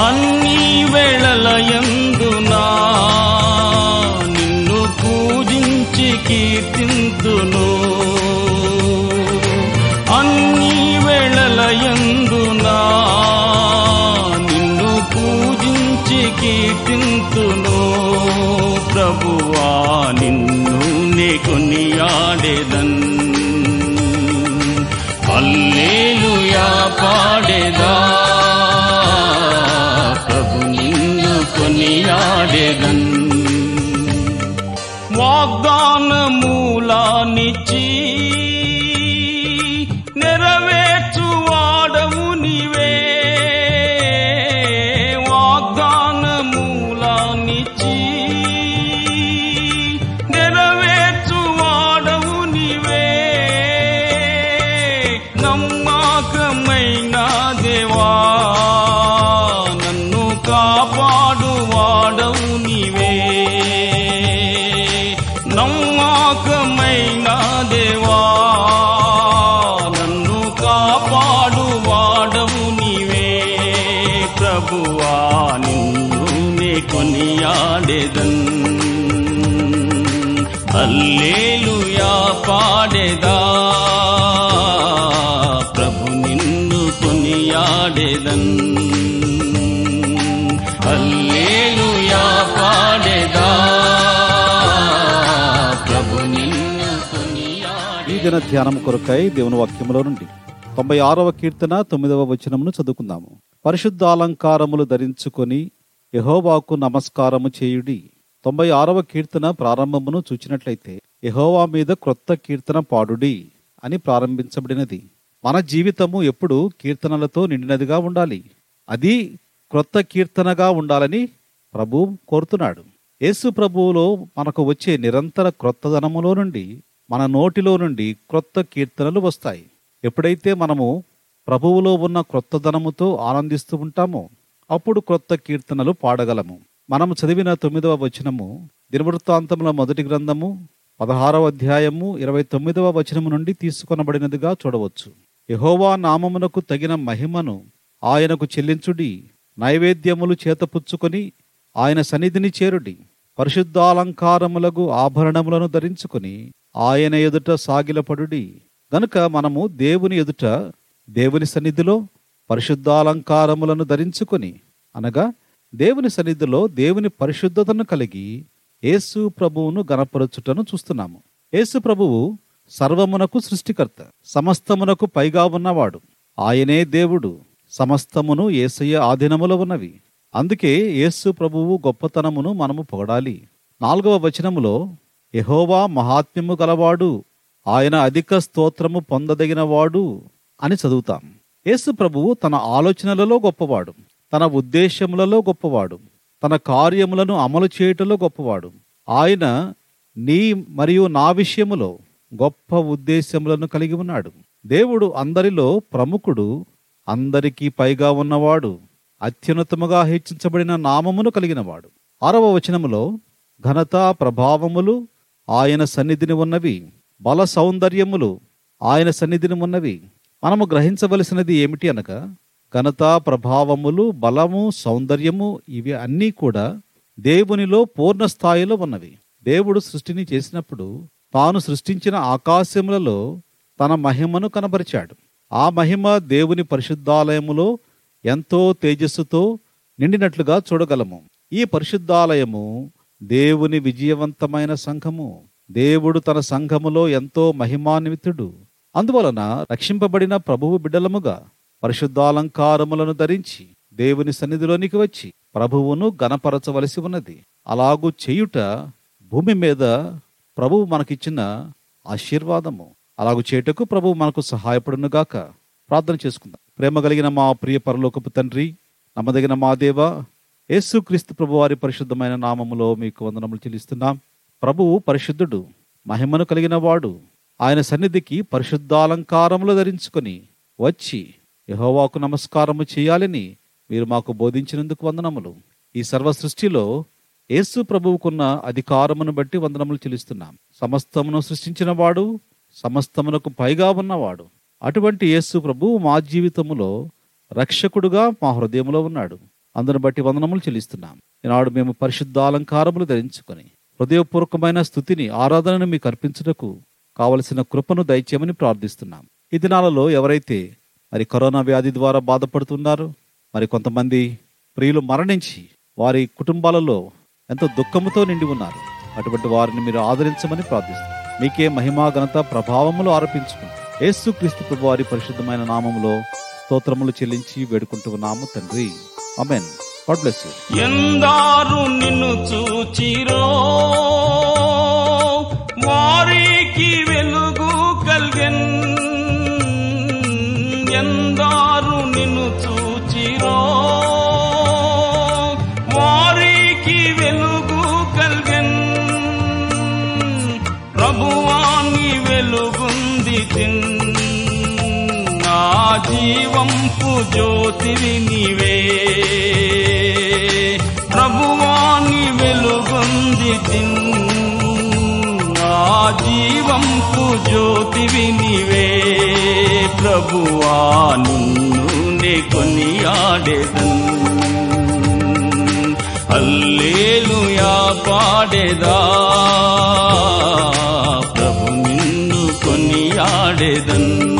అన్ని వేళలయందునా కొనియాడేదన్ వాగ్దానమూలానిచ్చి నెరవేర్చువాడవు నీవే వాగ్దానమూలానిచ్చి నెరవేర్చువాడవు నీవే నమ్మకమైన ఈ దిన ధ్యానం కొరకై దేవుని వాక్యములో నుండి తొంభై ఆరవ కీర్తన తొమ్మిదవ వచనమును చదువుకుందాము. పరిశుద్ధ అలంకారములు ధరించుకొని యహోవాకు నమస్కారము చేయుడి. తొంభై ఆరవ కీర్తన ప్రారంభమును చూచినట్లయితే యహోవా మీద క్రొత్త కీర్తన పాడుడి అని ప్రారంభించబడినది. మన జీవితము ఎప్పుడు కీర్తనలతో నిండినదిగా ఉండాలి. అది క్రొత్త కీర్తనగా ఉండాలని ప్రభు కోరుతున్నాడు. యేసు ప్రభువులో మనకు వచ్చే నిరంతర క్రొత్తదనములో నుండి మన నోటిలో నుండి క్రొత్త కీర్తనలు వస్తాయి. ఎప్పుడైతే మనము ప్రభువులో ఉన్న క్రొత్తదనముతో ఆనందిస్తూ ఉంటామో అప్పుడు క్రొత్త కీర్తనలు పాడగలము. మనము చదివిన తొమ్మిదవ వచనము దినవృత్తాంతముల మొదటి గ్రంథము పదహారవ అధ్యాయము ఇరవై తొమ్మిదవ వచనము నుండి తీసుకొనబడినదిగా చూడవచ్చు. యహోవా నామమునకు తగిన మహిమను ఆయనకు చెల్లించుడి నైవేద్యములు చేతపుచ్చుకొని ఆయన సన్నిధిని చేరుడి. పరిశుద్ధాలంకారములకు ఆభరణములను ధరించుకుని ఆయన ఎదుట సాగిలపడుడి. గనుక మనము దేవుని ఎదుట దేవుని సన్నిధిలో పరిశుద్ధాలంకారములను ధరించుకొని అనగా దేవుని సన్నిధిలో దేవుని పరిశుద్ధతను కలిగి యేసు ప్రభువును గణపరచుటను చూస్తున్నాము. యేసు ప్రభువు సర్వమునకు సృష్టికర్త సమస్తమునకు పైగా ఉన్నవాడు. ఆయనే దేవుడు సమస్తమును ఏసయ్య ఆధీనములో ఉన్నవి. అందుకే యేసు ప్రభువు గొప్పతనమును మనము పొగడాలి. నాలుగవ వచనములో యహోవా మహాత్మ్యము గలవాడు ఆయన అధిక స్తోత్రము పొందదగినవాడు అని చదువుతాం. యేసు ప్రభువు తన ఆలోచనలలో గొప్పవాడు తన ఉద్దేశములలో గొప్పవాడు తన కార్యములను అమలు చేయుటలో గొప్పవాడు. ఆయన నీ మరియు నా విషయములో గొప్ప ఉద్దేశములను కలిగి ఉన్నాడు. దేవుడు అందరిలో ప్రముఖుడు అందరికీ పైగా ఉన్నవాడు. అత్యున్నతముగా హెచ్చించబడిన నామమును కలిగినవాడు. ఆరవ వచనములో ఘనత ప్రభావములు ఆయన సన్నిధిని ఉన్నవి బల సౌందర్యములు ఆయన సన్నిధిని ఉన్నవి. మనము గ్రహించవలసినది ఏమిటి అనగా ఘనత ప్రభావములు బలము సౌందర్యము ఇవి అన్నీ కూడా దేవునిలో పూర్ణ స్థాయిలో ఉన్నవి. దేవుడు సృష్టిని చేసినప్పుడు తాను సృష్టించిన ఆకాశములలో తన మహిమను కనబరిచాడు. ఆ మహిమ దేవుని పరిశుద్ధాలయములో ఎంతో తేజస్సుతో నిండినట్లుగా చూడగలము. ఈ పరిశుద్ధాలయము దేవుని విజయవంతమైన సంఘము. దేవుడు తన సంఘములో ఎంతో మహిమాన్వితుడు. అందువలన రక్షింపబడిన ప్రభువు బిడ్డలముగా పరిశుద్ధాలంకారములను ధరించి దేవుని సన్నిధిలోనికి వచ్చి ప్రభువును గణపరచవలసి ఉన్నది. అలాగూ చేయుట భూమి మీద ప్రభువు మనకిచ్చిన ఆశీర్వాదము. అలాగు చేయుటకు ప్రభువు మనకు సహాయపడునుగాక. ప్రార్థన చేసుకుందాం. ప్రేమ కలిగిన మా ప్రియ పరలోకపు తండ్రి నమ్మదగిన మా దేవ యేసు క్రీస్తు ప్రభు వారి పరిశుద్ధమైన నామములో మీకు వందనములు చెల్లిస్తున్నాం. ప్రభువు పరిశుద్ధుడు మహిమను కలిగిన వాడు. ఆయన సన్నిధికి పరిశుద్ధాలంకారములు ధరించుకొని వచ్చి యహోవాకు నమస్కారము చేయాలని మీరు మాకు బోధించినందుకు వందనములు. ఈ సర్వ సృష్టిలో యేసు ప్రభువుకున్న అధికారమును బట్టి వందనములు చెల్లిస్తున్నాం. సమస్తమును సృష్టించిన వాడు సమస్తమునకు పైగా ఉన్నవాడు. అటువంటి యేసు ప్రభు మా జీవితములో రక్షకుడుగా మా హృదయంలో ఉన్నాడు. అందును బట్టి వందనములు చెల్లిస్తున్నాం. ఈనాడు మేము పరిశుద్ధ అలంకారములు ధరించుకొని హృదయపూర్వకమైన స్థుతిని ఆరాధనను మీకు అర్పించుటకు కావలసిన కృపను దయచేయమని ప్రార్థిస్తున్నాం. ఈ దినాలలో ఎవరైతే మరి కరోనా వ్యాధి ద్వారా బాధపడుతున్నారో మరి కొంతమంది ప్రియులు మరణించి వారి కుటుంబాలలో ఎంతో దుఃఖముతో నిండి ఉన్నారు. అటువంటి వారిని మీరు ఆదరించమని ప్రార్థిస్తున్నాం. మీకే మహిమా ఘనత ప్రభావములు ఆరోపించుకుంటారు యేసు క్రీస్తు వారి పరిశుద్ధమైన నామములో స్తోత్రములు చెల్లించి వేడుకుంటూ ఉన్నాము తండ్రి. Amen God bless you. ఎందారు నిన్ను చూచిరో. జీవంపు జ్యోతివి నీవే. ప్రభువాని వెలుగొంది తిన్ నా జీవంపు జ్యోతివి నీవే. ప్రభువా నిన్ను నే కొనియాడేదన్. అల్లేలుయా పాడేదా. ప్రభు నిన్ను కొనియాడేదన్.